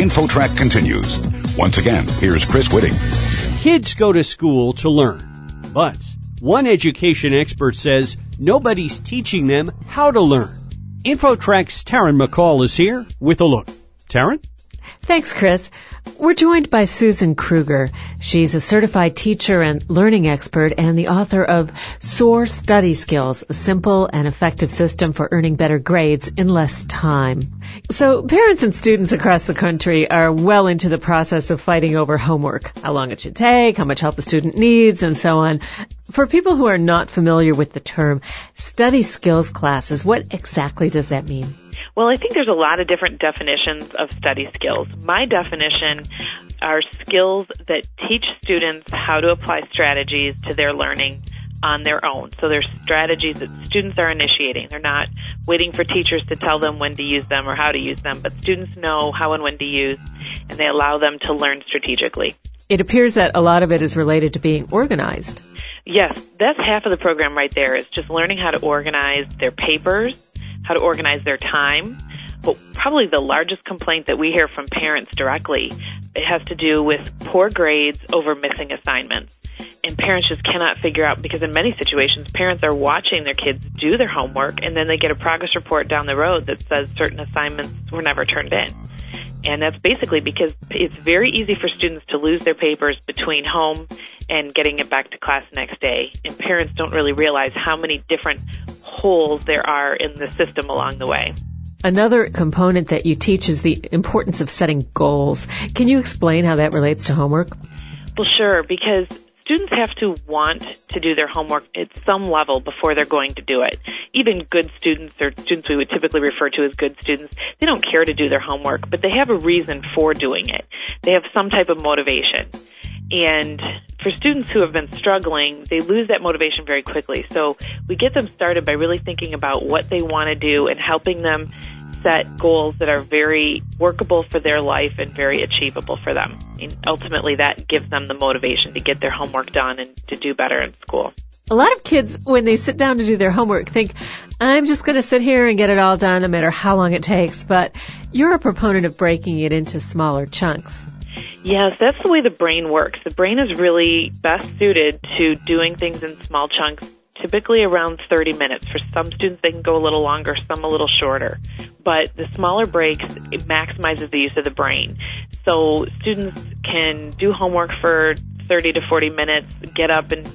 InfoTrack continues. Once again, here's Chris Whitting. Kids go to school to learn, but one education expert says nobody's teaching them how to learn. InfoTrack's Taryn McCall is here with a look. Taryn? Thanks, Chris. We're joined by Susan Kruger. She's a certified teacher and learning expert and the author of SOAR Study Skills, a simple and effective system for earning better grades in less time. So parents and students across the country are well into the process of fighting over homework, how long it should take, how much help the student needs, and so on. For people who are not familiar with the term study skills classes, what exactly does that mean? Well, I think there's a lot of different definitions of study skills. My definition are skills that teach students how to apply strategies to their learning on their own. So they're strategies that students are initiating. They're not waiting for teachers to tell them when to use them or how to use them, but students know how and when to use and they allow them to learn strategically. It appears that a lot of it is related to being organized. Yes, that's half of the program right there is just learning how to organize their papers, how to organize their time. But probably the largest complaint that we hear from parents directly it has to do with poor grades over missing assignments. And parents just cannot figure out because in many situations parents are watching their kids do their homework and then they get a progress report down the road that says certain assignments were never turned in. And that's basically because it's very easy for students to lose their papers between home and getting it back to class next day. And parents don't really realize how many different holes there are in the system along the way. Another component that you teach is the importance of setting goals. Can you explain how that relates to homework? Well, sure, because students have to want to do their homework at some level before they're going to do it. Even good students or students we would typically refer to as good students, they don't care to do their homework, but they have a reason for doing it. They have some type of motivation. And for students who have been struggling, they lose that motivation very quickly. So we get them started by really thinking about what they want to do and helping them set goals that are very workable for their life and very achievable for them. And ultimately that gives them the motivation to get their homework done and to do better in school. A lot of kids, when they sit down to do their homework, think, I'm just going to sit here and get it all done no matter how long it takes. But you're a proponent of breaking it into smaller chunks. Yes, that's the way the brain works. The brain is really best suited to doing things in small chunks, typically around 30 minutes. For some students, they can go a little longer, some a little shorter. But the smaller breaks, it maximizes the use of the brain. So students can do homework for 30 to 40 minutes, get up and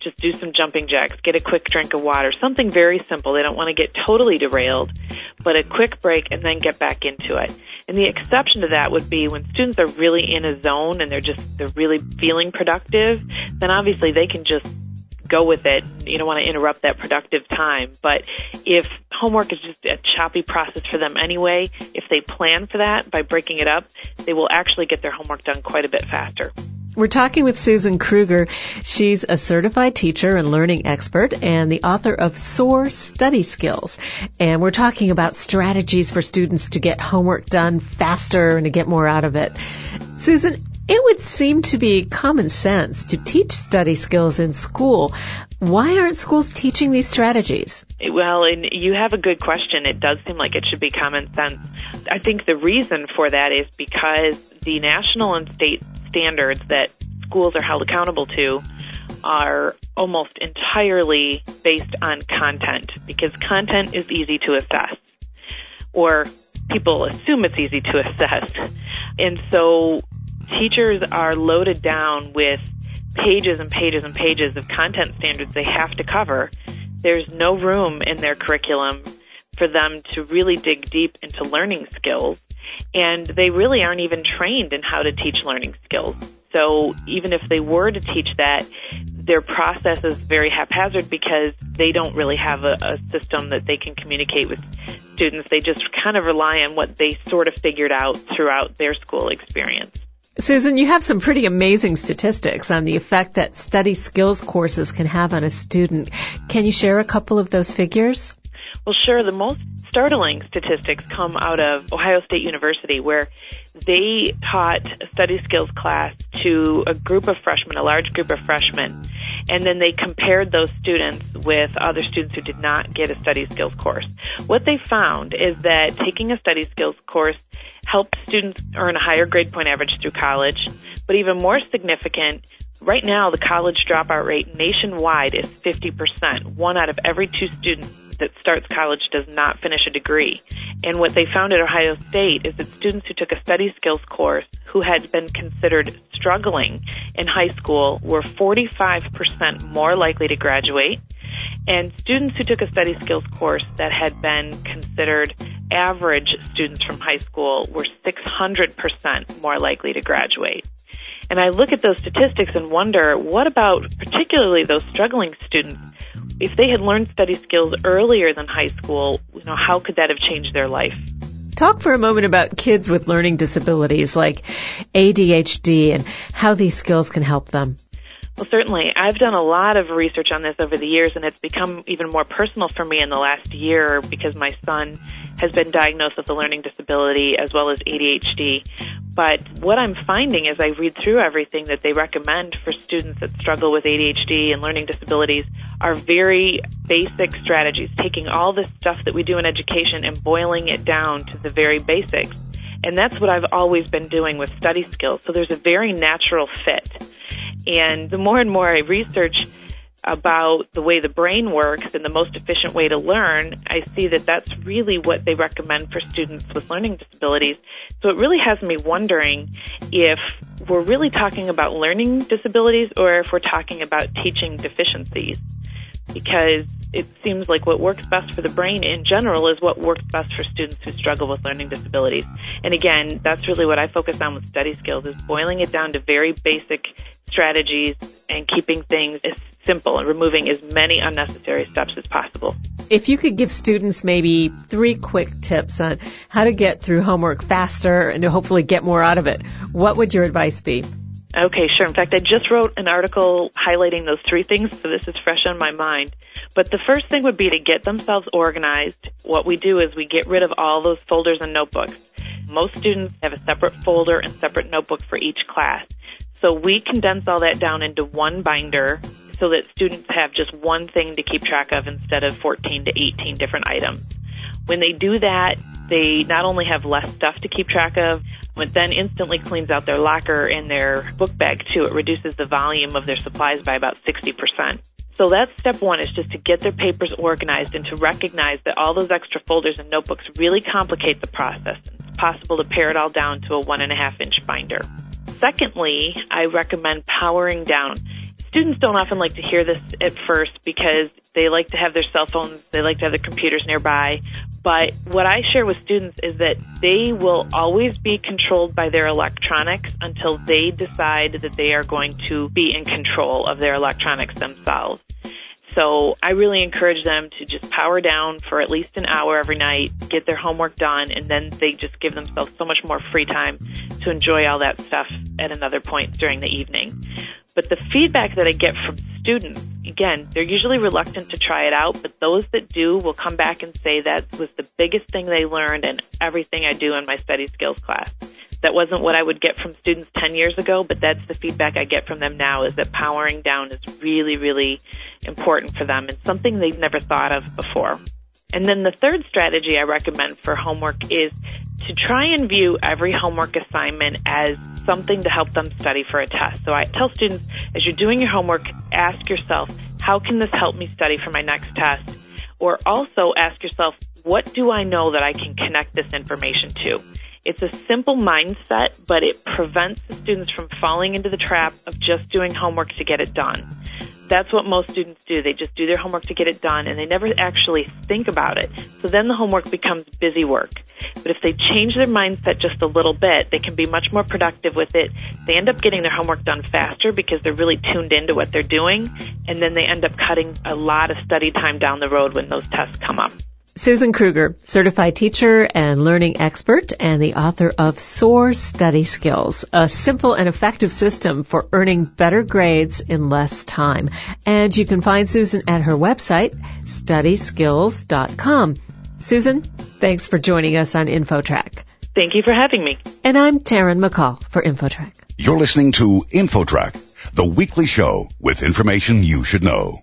just do some jumping jacks, get a quick drink of water, something very simple. They don't want to get totally derailed, but a quick break and then get back into it. And the exception to that would be when students are really in a zone and they're just, they're really feeling productive, then obviously they can just go with it. You don't want to interrupt that productive time. But if homework is just a choppy process for them anyway, if they plan for that by breaking it up, they will actually get their homework done quite a bit faster. We're talking with Susan Kruger. She's a certified teacher and learning expert and the author of SOAR Study Skills. And we're talking about strategies for students to get homework done faster and to get more out of it. Susan, it would seem to be common sense to teach study skills in school. Why aren't schools teaching these strategies? Well, and you have a good question. It does seem like it should be common sense. I think the reason for that is because the national and state standards that schools are held accountable to are almost entirely based on content because content is easy to assess or people assume it's easy to assess. And so teachers are loaded down with pages and pages and pages of content standards they have to cover. There's no room in their curriculum for them to really dig deep into learning skills and they really aren't even trained in how to teach learning skills. So even if they were to teach that, their process is very haphazard because they don't really have a, a system that they can communicate with students. They just kind of rely on what they sort of figured out throughout their school experience. Susan, you have some pretty amazing statistics on the effect that study skills courses can have on a student. Can you share a couple of those figures? Well, sure. The most startling statistics come out of Ohio State University where they taught a study skills class to a group of freshmen, a large group of freshmen, and then they compared those students with other students who did not get a study skills course. What they found is that taking a study skills course help students earn a higher grade point average through college. But even more significant, right now the college dropout rate nationwide is 50%. One out of every two students that starts college does not finish a degree. And what they found at Ohio State is that students who took a study skills course who had been considered struggling in high school were 45% more likely to graduate. And students who took a study skills course that had been considered average students from high school were 600% more likely to graduate. And I look at those statistics and wonder, what about particularly those struggling students? If they had learned study skills earlier than high school, you know, how could that have changed their life? Talk for a moment about kids with learning disabilities like ADHD and how these skills can help them. Well, certainly. I've done a lot of research on this over the years, and it's become even more personal for me in the last year because my son has been diagnosed with a learning disability as well as ADHD. But what I'm finding as I read through everything that they recommend for students that struggle with ADHD and learning disabilities are very basic strategies, taking all this stuff that we do in education and boiling it down to the very basics. And that's what I've always been doing with study skills. So there's a very natural fit. And the more and more I research about the way the brain works and the most efficient way to learn, I see that that's really what they recommend for students with learning disabilities. So it really has me wondering if we're really talking about learning disabilities or if we're talking about teaching deficiencies. Because it seems like what works best for the brain in general is what works best for students who struggle with learning disabilities. And again, that's really what I focus on with study skills is boiling it down to very basic strategies and keeping things as simple and removing as many unnecessary steps as possible. If you could give students maybe three quick tips on how to get through homework faster and to hopefully get more out of it, what would your advice be? Okay, sure. In fact, I just wrote an article highlighting those three things, so this is fresh on my mind. But the first thing would be to get themselves organized. What we do is we get rid of all those folders and notebooks. Most students have a separate folder and separate notebook for each class. So we condense all that down into one binder so that students have just one thing to keep track of instead of 14 to 18 different items. When they do that, they not only have less stuff to keep track of, but then instantly cleans out their locker and their book bag too. It reduces the volume of their supplies by about 60%. So that's step one is just to get their papers organized and to recognize that all those extra folders and notebooks really complicate the process. It's possible to pare it all down to a one and a half inch binder. Secondly, I recommend powering down. Students don't often like to hear this at first because they like to have their cell phones, they like to have their computers nearby. But what I share with students is that they will always be controlled by their electronics until they decide that they are going to be in control of their electronics themselves. So I really encourage them to just power down for at least an hour every night, get their homework done, and then they just give themselves so much more free time to enjoy all that stuff at another point during the evening. But the feedback that I get from students, again, they're usually reluctant to try it out, but those that do will come back and say that was the biggest thing they learned in everything I do in my study skills class. That wasn't what I would get from students 10 years ago, but that's the feedback I get from them now is that powering down is really, really important for them and something they've never thought of before. And then the third strategy I recommend for homework is to try and view every homework assignment as something to help them study for a test. So I tell students, as you're doing your homework, ask yourself, how can this help me study for my next test? Or also ask yourself, what do I know that I can connect this information to? It's a simple mindset, but it prevents the students from falling into the trap of just doing homework to get it done. That's what most students do. They just do their homework to get it done and they never actually think about it. So then the homework becomes busy work. But if they change their mindset just a little bit, they can be much more productive with it. They end up getting their homework done faster because they're really tuned into what they're doing. And then they end up cutting a lot of study time down the road when those tests come up. Susan Kruger, certified teacher and learning expert and the author of SOAR Study Skills, a simple and effective system for earning better grades in less time. And you can find Susan at her website, studyskills.com. Susan, thanks for joining us on InfoTrack. Thank you for having me. And I'm Taryn McCall for InfoTrack. You're listening to InfoTrack, the weekly show with information you should know.